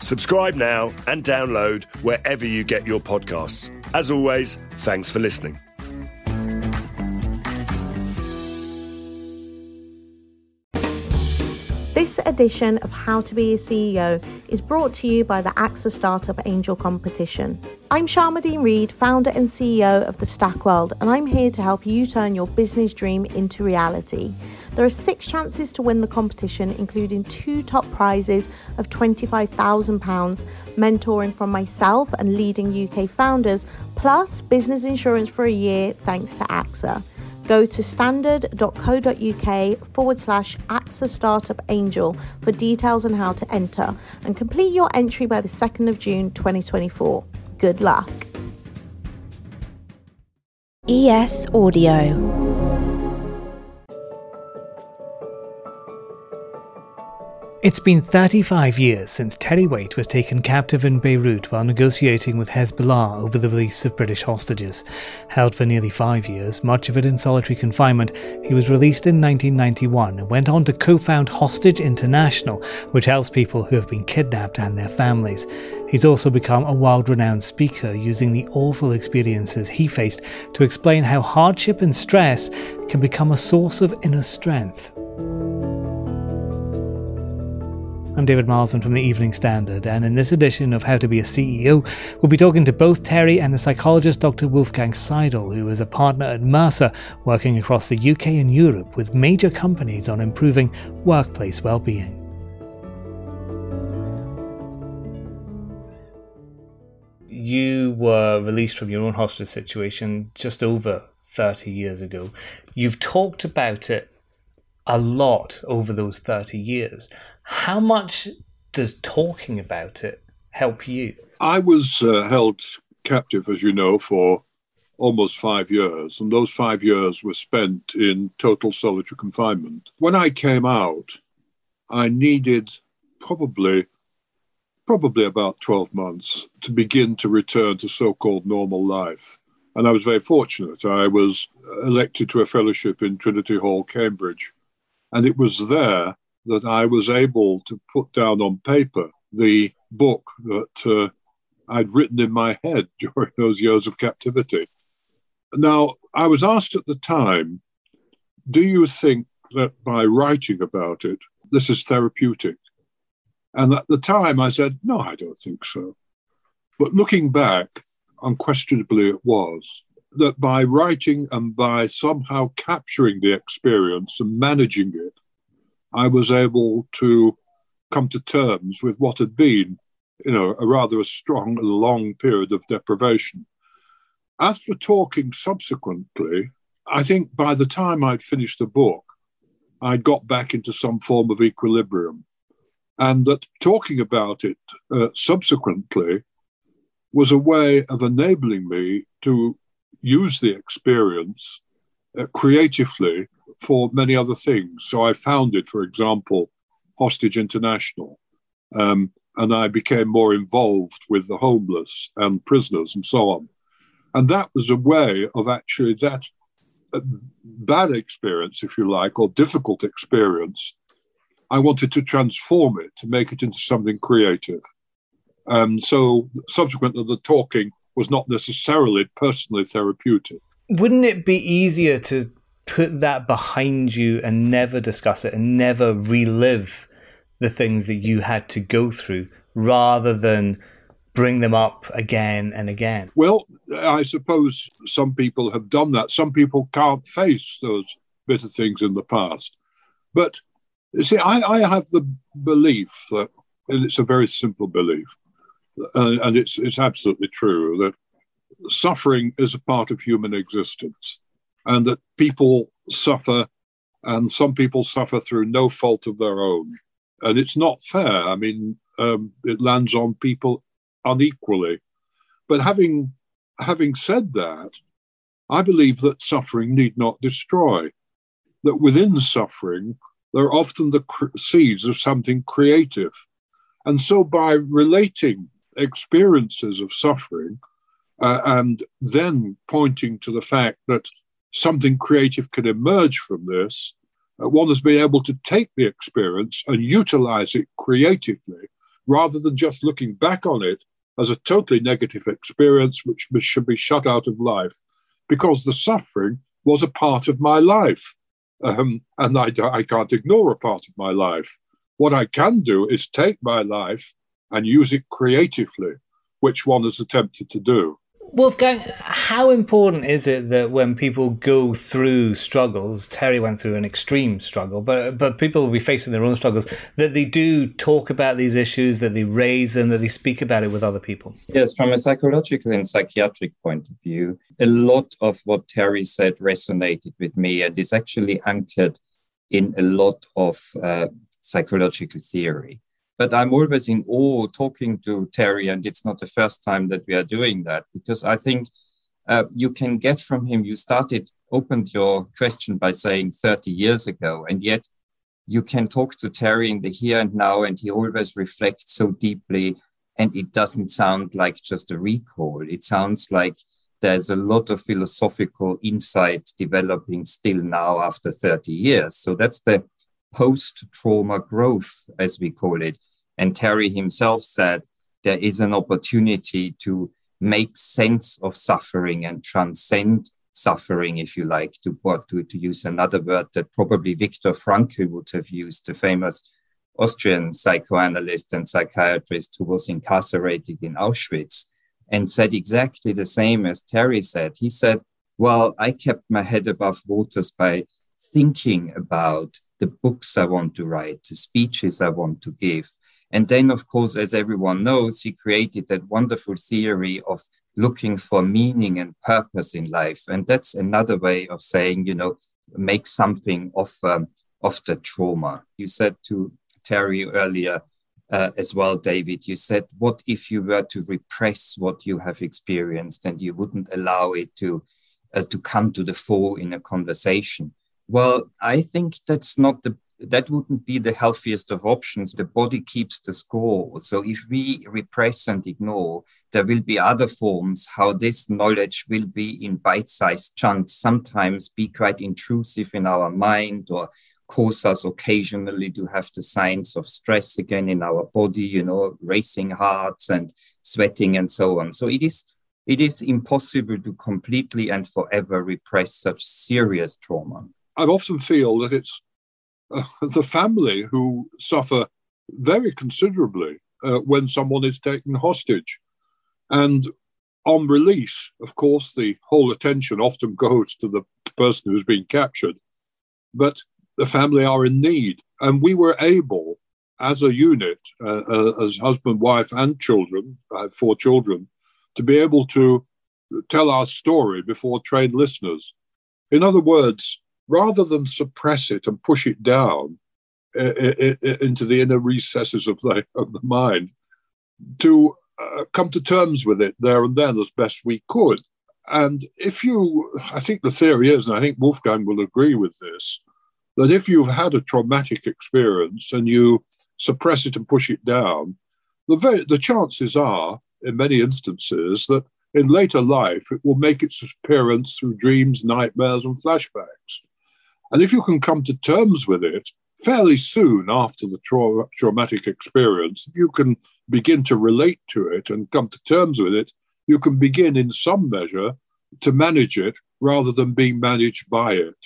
Subscribe now and download wherever you get your podcasts. As always, thanks for listening. This edition of How to Be a CEO is brought to you by the AXA Startup Angel Competition. I'm Sharmadean Reid, founder and CEO of the Stack World, and I'm here to help you turn your business dream into reality. There are six chances to win the competition, including two top prizes of £25,000, mentoring from myself and leading UK founders, plus business insurance for a year thanks to AXA go to standard.co.uk forward slash AXA Startup Angel for details on how to enter and complete your entry by the 2nd of June 2024. Good luck. ES Audio. It's been 35 years since Terry Waite was taken captive in Beirut while negotiating with Hezbollah over the release of British hostages. Held for nearly five years, much of it in solitary confinement, he was released in 1991 and went on to co found Hostage International, which helps people who have been kidnapped and their families. He's also become a world renowned speaker, using the awful experiences he faced to explain how hardship and stress can become a source of inner strength. I'm David Marlson from the Evening Standard, and in this edition of How to Be a CEO, we'll be talking to both Terry and the psychologist Dr. Wolfgang Seidl, who is a partner at Mercer, working across the UK and Europe with major companies on improving workplace well-being. You were released from your own hostage situation just over 30 years ago. You've talked about it a lot over those 30 years. How much does talking about it help you? I was uh, held captive, as you know, for almost five years, and those five years were spent in total solitary confinement. When I came out, I needed probably probably about 12 months to begin to return to so-called normal life. And I was very fortunate. I was elected to a fellowship in Trinity Hall, Cambridge. And it was there that I was able to put down on paper the book that uh, I'd written in my head during those years of captivity. Now, I was asked at the time, do you think that by writing about it, this is therapeutic? And at the time, I said, no, I don't think so. But looking back, unquestionably it was. That by writing and by somehow capturing the experience and managing it, I was able to come to terms with what had been, you know, a rather a strong, long period of deprivation. As for talking subsequently, I think by the time I'd finished the book, I'd got back into some form of equilibrium. And that talking about it uh, subsequently was a way of enabling me to use the experience uh, creatively for many other things. So I founded, for example, Hostage International, um, and I became more involved with the homeless and prisoners and so on. And that was a way of actually that uh, bad experience, if you like, or difficult experience. I wanted to transform it to make it into something creative. And so, subsequently, the talking was not necessarily personally therapeutic. Wouldn't it be easier to put that behind you and never discuss it and never relive the things that you had to go through rather than bring them up again and again? Well, I suppose some people have done that. Some people can't face those bitter things in the past. But you see, I, I have the belief that, and it's a very simple belief, uh, and it's, it's absolutely true, that suffering is a part of human existence and that people suffer, and some people suffer through no fault of their own. And it's not fair. I mean, um, it lands on people unequally. But having having said that, I believe that suffering need not destroy. That within suffering, there are often the cr- seeds of something creative. And so, by relating experiences of suffering uh, and then pointing to the fact that something creative can emerge from this, uh, one has been able to take the experience and utilize it creatively rather than just looking back on it as a totally negative experience which should be shut out of life because the suffering was a part of my life. Um, and I, I can't ignore a part of my life. What I can do is take my life and use it creatively, which one has attempted to do. Wolfgang, how important is it that when people go through struggles, Terry went through an extreme struggle, but but people will be facing their own struggles, that they do talk about these issues, that they raise them, that they speak about it with other people? Yes, from a psychological and psychiatric point of view, a lot of what Terry said resonated with me and is actually anchored in a lot of uh, psychological theory. But I'm always in awe talking to Terry, and it's not the first time that we are doing that because I think uh, you can get from him. You started, opened your question by saying 30 years ago, and yet you can talk to Terry in the here and now, and he always reflects so deeply. And it doesn't sound like just a recall, it sounds like there's a lot of philosophical insight developing still now after 30 years. So that's the post trauma growth, as we call it. And Terry himself said there is an opportunity to make sense of suffering and transcend suffering, if you like, to, to, to use another word that probably Viktor Frankl would have used, the famous Austrian psychoanalyst and psychiatrist who was incarcerated in Auschwitz and said exactly the same as Terry said. He said, Well, I kept my head above waters by thinking about the books I want to write, the speeches I want to give, and then, of course, as everyone knows, he created that wonderful theory of looking for meaning and purpose in life. And that's another way of saying, you know, make something of, um, of the trauma. You said to Terry earlier uh, as well, David, you said, what if you were to repress what you have experienced and you wouldn't allow it to, uh, to come to the fore in a conversation? Well, I think that's not the that wouldn't be the healthiest of options. The body keeps the score. So if we repress and ignore, there will be other forms how this knowledge will be in bite-sized chunks, sometimes be quite intrusive in our mind or cause us occasionally to have the signs of stress again in our body, you know, racing hearts and sweating and so on. So it is it is impossible to completely and forever repress such serious trauma. I often feel that it's the family who suffer very considerably uh, when someone is taken hostage. And on release, of course, the whole attention often goes to the person who's been captured, but the family are in need. And we were able, as a unit, uh, uh as husband, wife, and children, I have four children, to be able to tell our story before trained listeners. In other words, rather than suppress it and push it down uh, into the inner recesses of the, of the mind, to uh, come to terms with it there and then as best we could. And if you, I think the theory is, and I think Wolfgang will agree with this, that if you've had a traumatic experience and you suppress it and push it down, the, very, the chances are, in many instances, that in later life it will make its appearance through dreams, nightmares, and flashbacks. And if you can come to terms with it fairly soon after the tra- traumatic experience, if you can begin to relate to it and come to terms with it, you can begin in some measure to manage it rather than being managed by it.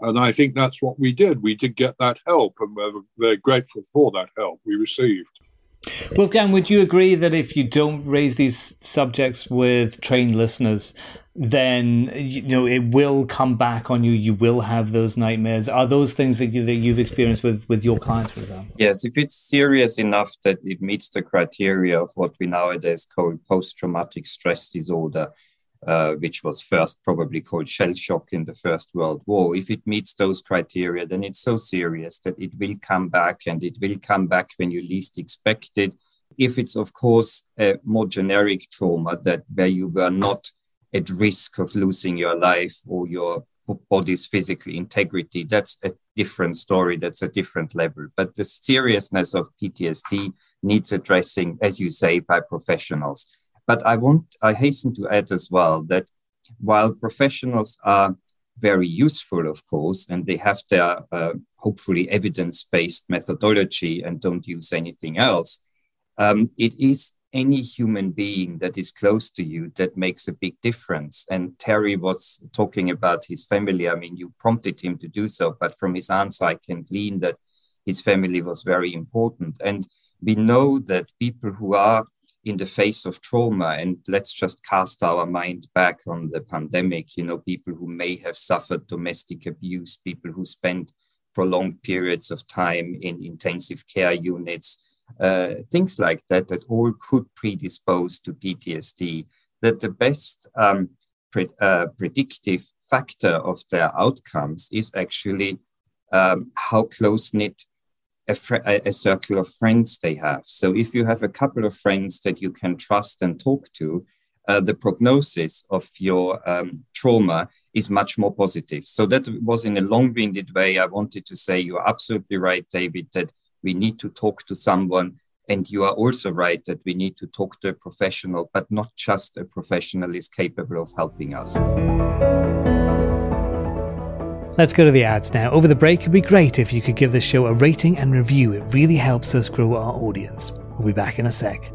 And I think that's what we did. We did get that help, and we're very grateful for that help we received. Wolfgang, would you agree that if you don't raise these subjects with trained listeners, then you know it will come back on you. You will have those nightmares. Are those things that you, that you've experienced with with your clients, for example? Yes, if it's serious enough that it meets the criteria of what we nowadays call post traumatic stress disorder, uh, which was first probably called shell shock in the First World War, if it meets those criteria, then it's so serious that it will come back and it will come back when you least expect it. If it's, of course, a more generic trauma that where you were not at risk of losing your life or your body's physical integrity, that's a different story. That's a different level. But the seriousness of PTSD needs addressing, as you say, by professionals. But I want, I hasten to add as well that while professionals are very useful, of course, and they have their uh, hopefully evidence based methodology and don't use anything else, um, it is any human being that is close to you that makes a big difference. And Terry was talking about his family. I mean, you prompted him to do so, but from his answer, I can glean that his family was very important. And we know that people who are in the face of trauma and let's just cast our mind back on the pandemic you know people who may have suffered domestic abuse people who spent prolonged periods of time in intensive care units uh, things like that that all could predispose to ptsd that the best um, pre- uh, predictive factor of their outcomes is actually um, how close knit a, fr- a, circle of friends they have. So if you have a couple of friends that you can trust and talk to, uh, the prognosis of your um, trauma is much more positive. So that was in a long-winded way. I wanted to say you're absolutely right, David, that we need to talk to someone. And you are also right that we need to talk to a professional, but not just a professional is capable of helping us. Let's go to the ads now. Over the break, it'd be great if you could give the show a rating and review. It really helps us grow our audience. We'll be back in a sec.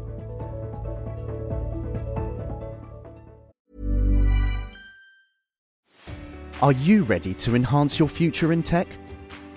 Are you ready to enhance your future in tech?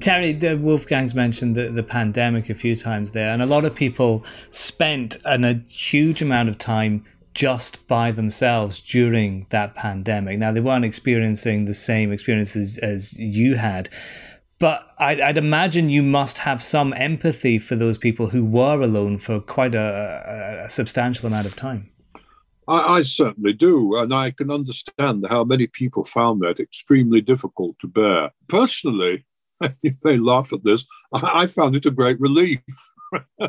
Terry, the Wolfgang's mentioned the, the pandemic a few times there, and a lot of people spent an, a huge amount of time just by themselves during that pandemic. Now, they weren't experiencing the same experiences as you had, but I'd, I'd, imagine you must have some empathy for those people who were alone for quite a, a substantial amount of time. I, I, certainly do, and I can understand how many people found that extremely difficult to bear. Personally, you may laugh at this. I, found it a great relief.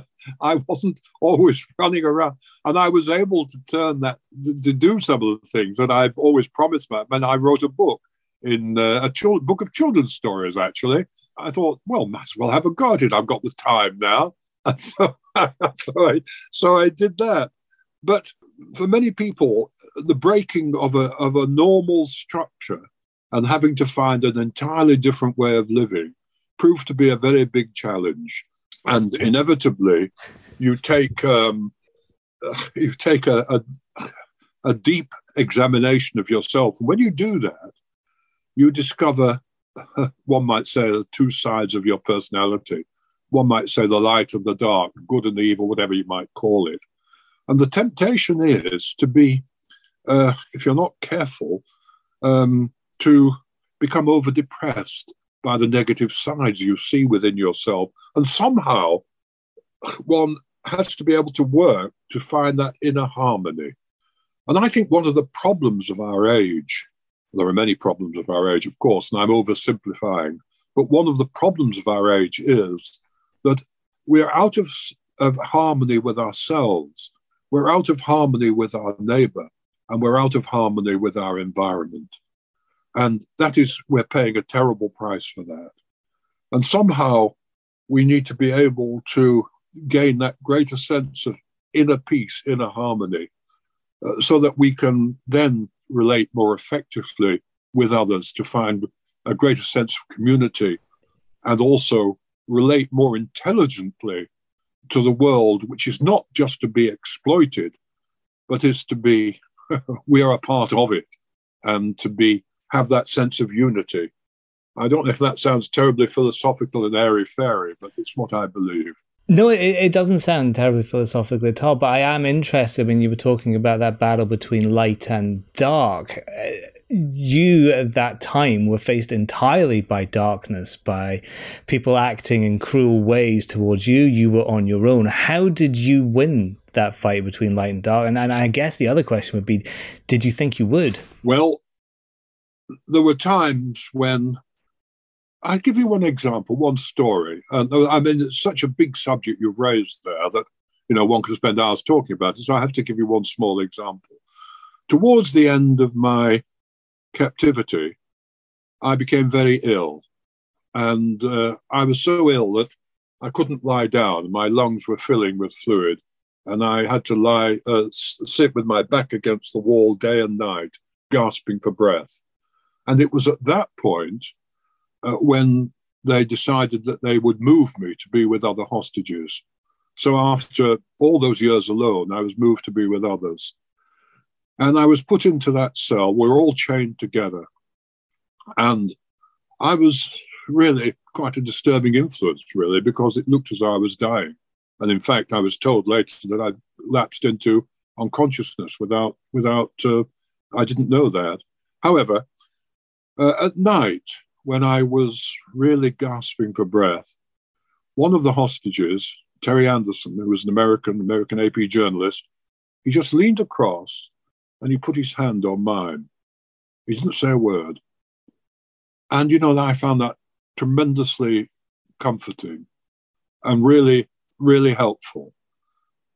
I wasn't always running around, and I was able to turn that to, do some of the things that I've always promised. My, and I wrote a book in uh, a children, book of children's stories. Actually, I thought, well, might as well have a go at it. I've got the time now, and so so I so I did that. But for many people, the breaking of a of a normal structure and having to find an entirely different way of living proved to be a very big challenge. And inevitably, you take um, you take a, a, a deep examination of yourself. And when you do that, you discover, one might say, the two sides of your personality. One might say the light and the dark, good and evil, whatever you might call it. And the temptation is to be, uh, if you're not careful, um, to become over depressed by the negative sides you see within yourself. And somehow one has to be able to work to find that inner harmony. And I think one of the problems of our age, there are many problems of our age, of course, and I'm oversimplifying, but one of the problems of our age is that we're out of of harmony with ourselves. We're out of harmony with our neighbor and we're out of harmony with our environment. And that is, we're paying a terrible price for that. And somehow we need to be able to gain that greater sense of inner peace, inner harmony, uh, so that we can then relate more effectively with others to find a greater sense of community and also relate more intelligently to the world, which is not just to be exploited, but is to be, we are a part of it and to be, have that sense of unity. I don't know if that sounds terribly philosophical and airy fairy, but it's what I believe. No, it, it doesn't sound terribly philosophical at all, but I am interested when you were talking about that battle between light and dark. Uh, you at that time were faced entirely by darkness, by people acting in cruel ways towards you. You were on your own. How did you win that fight between light and dark? And, and I guess the other question would be did you think you would? Well, there were times when I'll give you one example, one story. And uh, I mean, it's such a big subject you've raised there that you know one could spend hours talking about it. So I have to give you one small example. Towards the end of my captivity, I became very ill, and uh, I was so ill that I couldn't lie down. My lungs were filling with fluid, and I had to lie, uh, sit with my back against the wall day and night, gasping for breath. And it was at that point uh, when they decided that they would move me to be with other hostages. So after all those years alone, I was moved to be with others. And I was put into that cell. We were all chained together. And I was really quite a disturbing influence, really, because it looked as though I was dying. And in fact, I was told later that I lapsed into unconsciousness without, without uh, I didn't know that. However, uh, at night, when I was really gasping for breath, one of the hostages, Terry Anderson, who was an American American AP journalist, he just leaned across and he put his hand on mine. He didn't say a word. And you know, I found that tremendously comforting and really, really helpful.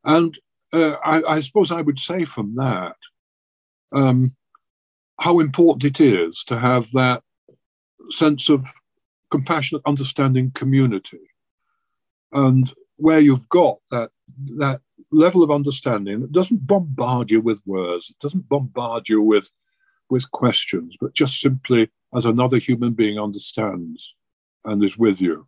And uh, I, I, suppose I would say from that um, how important it is to have that sense of compassionate, understanding community. And where you've got that, that level of understanding that doesn't bombard you with words, it doesn't bombard you with, with questions, but just simply as another human being understands and is with you.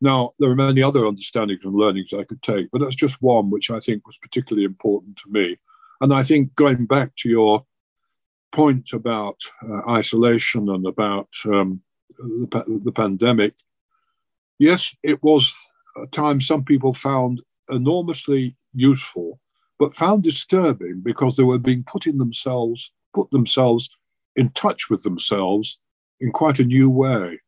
Now, there are many other understandings and learnings I could take, but that's just one which I think was particularly important to me. And I think going back to your point about uh, isolation and about um, the, the, pandemic, yes, it was a time some people found enormously useful, but found disturbing because they were being put in themselves, put themselves in touch with themselves in quite a new way.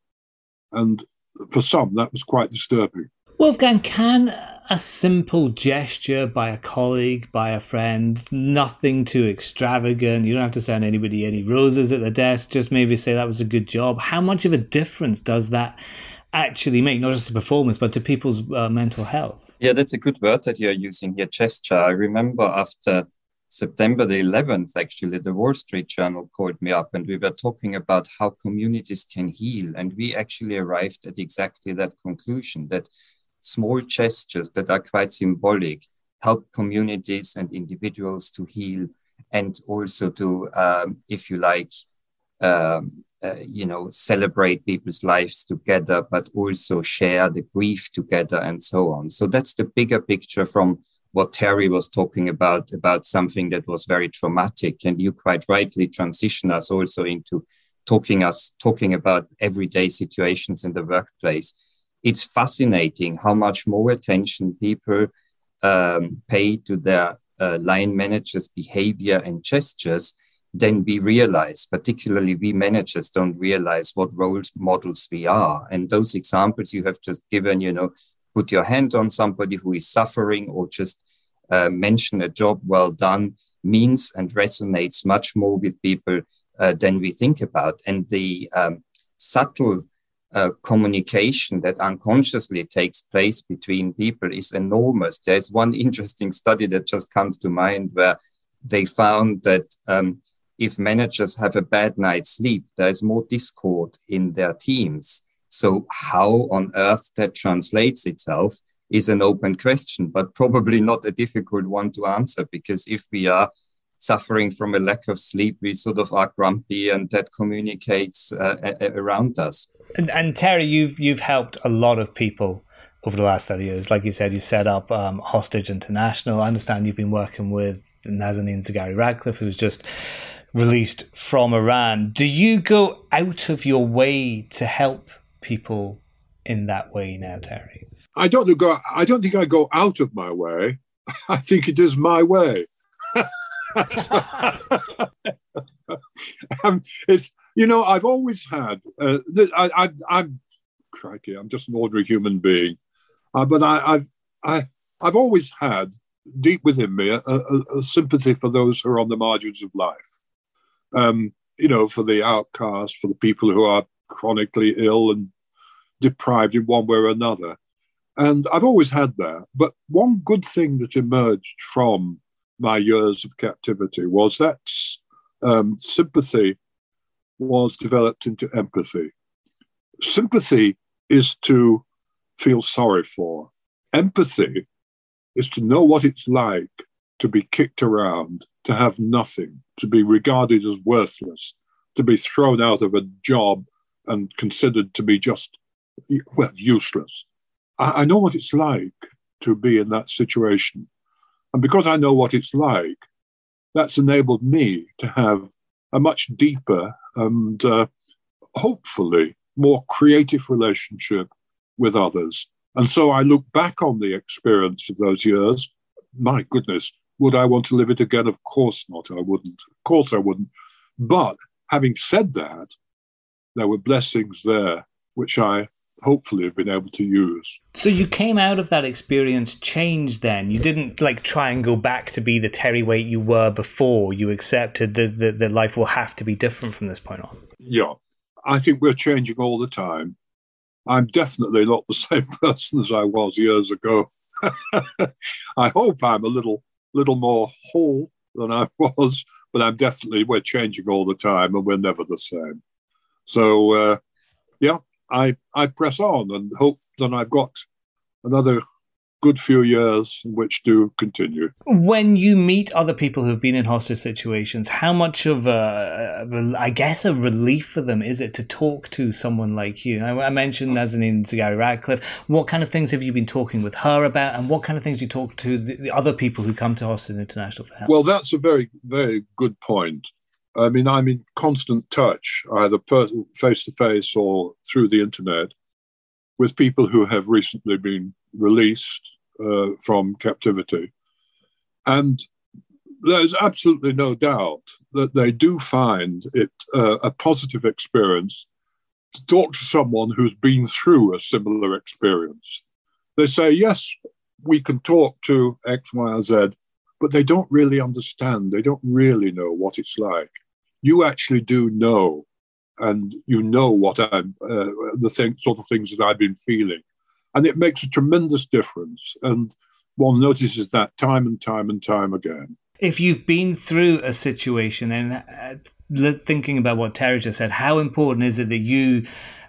And for some, that was quite disturbing. Wolfgang, can a simple gesture by a colleague, by a friend, nothing too extravagant, you don't have to send anybody any roses at the desk, just maybe say that was a good job. How much of a difference does that actually make, not just to performance, but to people's uh, mental health? Yeah, that's a good word that you're using here, gesture. I remember after September the 11th, actually, the Wall Street Journal called me up and we were talking about how communities can heal. And we actually arrived at exactly that conclusion that small gestures that are quite symbolic help communities and individuals to heal and also to, um, if you like, um, uh, you know, celebrate people's lives together, but also share the grief together and so on. So that's the bigger picture from what Terry was talking about, about something that was very traumatic. And you quite rightly transition us also into talking us, talking about everyday situations in the workplace it's fascinating how much more attention people um, pay to their uh, line managers' behavior and gestures than we realize. Particularly, we managers don't realize what role models we are. And those examples you have just given, you know, put your hand on somebody who is suffering or just uh, mention a job well done means and resonates much more with people uh, than we think about. And the um, subtle uh, communication that unconsciously takes place between people is enormous. There's one interesting study that just comes to mind where they found that um, if managers have a bad night's sleep, there's more discord in their teams. So, how on earth that translates itself is an open question, but probably not a difficult one to answer because if we are suffering from a lack of sleep, we sort of are grumpy, and that communicates uh, around us. And, and, Terry, you've you've helped a lot of people over the last 30 years. Like you said, you set up um, Hostage International. I understand you've been working with Nazanin Zaghari Ratcliffe, who's just released from Iran. Do you go out of your way to help people in that way now, Terry? I don't go. I don't think I go out of my way. I think it is my way. um, it's you know I've always had. Uh, I, I, am crikey. I'm just an ordinary human being, uh, but I, I've I, I've always had deep within me a, a, a, sympathy for those who are on the margins of life. Um, you know, for the outcasts, for the people who are chronically ill and deprived in one way or another. And I've always had that. But one good thing that emerged from my years of captivity was that um, sympathy was developed into empathy. Sympathy is to feel sorry for. Empathy is to know what it's like to be kicked around, to have nothing, to be regarded as worthless, to be thrown out of a job and considered to be just, well, useless. I, I know what it's like to be in that situation. And because I know what it's like, that's enabled me to have a much deeper and uh, hopefully more creative relationship with others. And so I look back on the experience of those years. My goodness, would I want to live it again? Of course not. I wouldn't. Of course I wouldn't. But having said that, there were blessings there which I hopefully have been able to use. So you came out of that experience changed then. You didn't like try and go back to be the Terry Waite you were before. You accepted that, that, that life will have to be different from this point on. Yeah. I think we're changing all the time. I'm definitely not the same person as I was years ago. I hope I'm a little little more whole than I was, but I'm definitely we're changing all the time and we're never the same. So uh, yeah, I, I press on and hope that I've got another good few years in which to continue. When you meet other people who've been in hostage situations, how much of a, I guess, a relief for them is it to talk to someone like you? I, I mentioned oh. Nazanin Zaghari Ratcliffe. What kind of things have you been talking with her about, and what kind of things you talk to the, the other people who come to Hostage International for help? Well, that's a very, very good point. I mean, I'm in constant touch, either face to face or through the internet, with people who have recently been released uh, from captivity. And there's absolutely no doubt that they do find it uh, a positive experience to talk to someone who's been through a similar experience. They say, yes, we can talk to X, Y, or Z, but they don't really understand. They don't really know what it's like you actually do know, and you know what I'm, uh, the thing, sort of things that I've been feeling. And it makes a tremendous difference. And one notices that time and time and time again. If you've been through a situation and uh, thinking about what Terry just said, how important is it that you,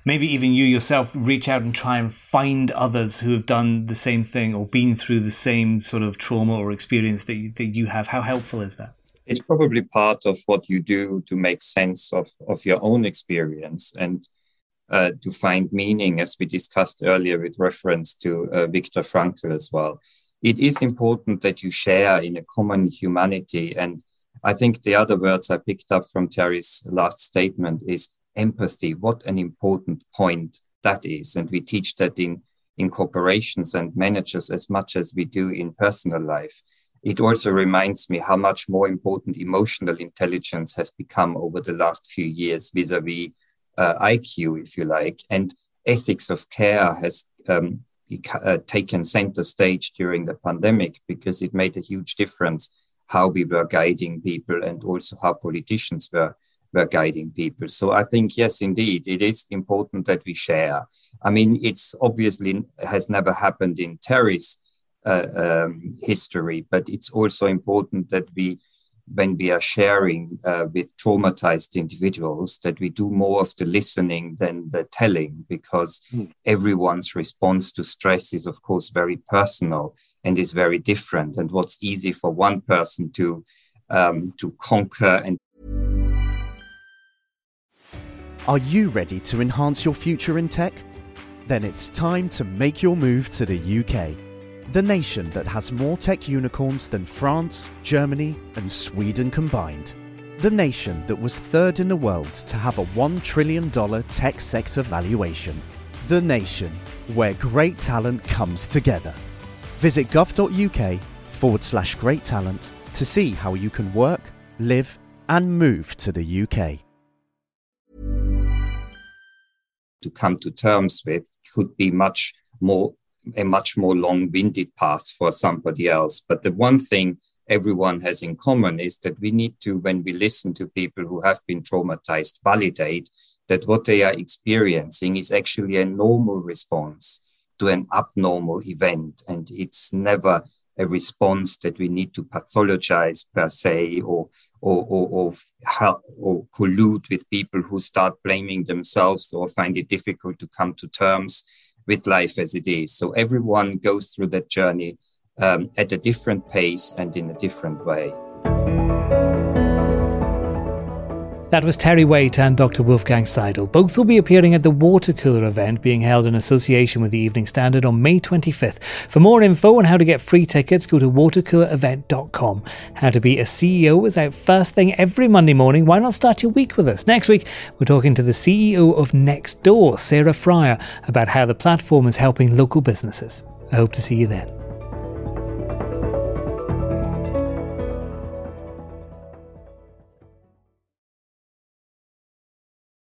maybe even you yourself, reach out and try and find others who have done the same thing or been through the same sort of trauma or experience that you, that you have? How helpful is that? It's probably part of what you do to make sense of, of your own experience and uh, to find meaning, as we discussed earlier with reference to uh, Viktor Frankl as well. It is important that you share in a common humanity. And I think the other words I picked up from Terry's last statement is empathy. What an important point that is. And we teach that in, in corporations and managers as much as we do in personal life it also reminds me how much more important emotional intelligence has become over the last few years vis-a-vis uh, IQ, if you like, and ethics of care has um, uh, taken center stage during the pandemic because it made a huge difference how we were guiding people and also how politicians were were guiding people. So I think, yes, indeed, it is important that we share. I mean, it's obviously has never happened in Terry's um, history, but it's also important that we, when we are sharing uh, with traumatized individuals, that we do more of the listening than the telling, because mm. everyone's response to stress is, of course, very personal and is very different. And what's easy for one person to um, to conquer and Are you ready to enhance your future in tech? Then it's time to make your move to the UK, the nation that has more tech unicorns than France, Germany, and Sweden combined. The nation that was third in the world to have a $1 trillion tech sector valuation. The nation where great talent comes together. Visit gov.uk forward slash great talent to see how you can work, live, and move to the UK. to come to terms with could be much more a much more long-winded path for somebody else. But the one thing everyone has in common is that we need to when we listen to people who have been traumatized validate that what they are experiencing is actually a normal response to an abnormal event. And it's never a response that we need to pathologize per se or or, or, or, or collude with people who start blaming themselves or find it difficult to come to terms with life as it is. So everyone goes through that journey um, at a different pace and in a different way. That was Terry Waite and Dr. Wolfgang Seidl. Both will be appearing at the Water Cooler event being held in association with the Evening Standard on May 25th. For more info on how to get free tickets, go to watercoolerevent.com. How to be a CEO is out first thing every Monday morning. Why not start your week with us? Next week, we're talking to the CEO of Nextdoor, Sarah Friar, about how the platform is helping local businesses. I hope to see you then.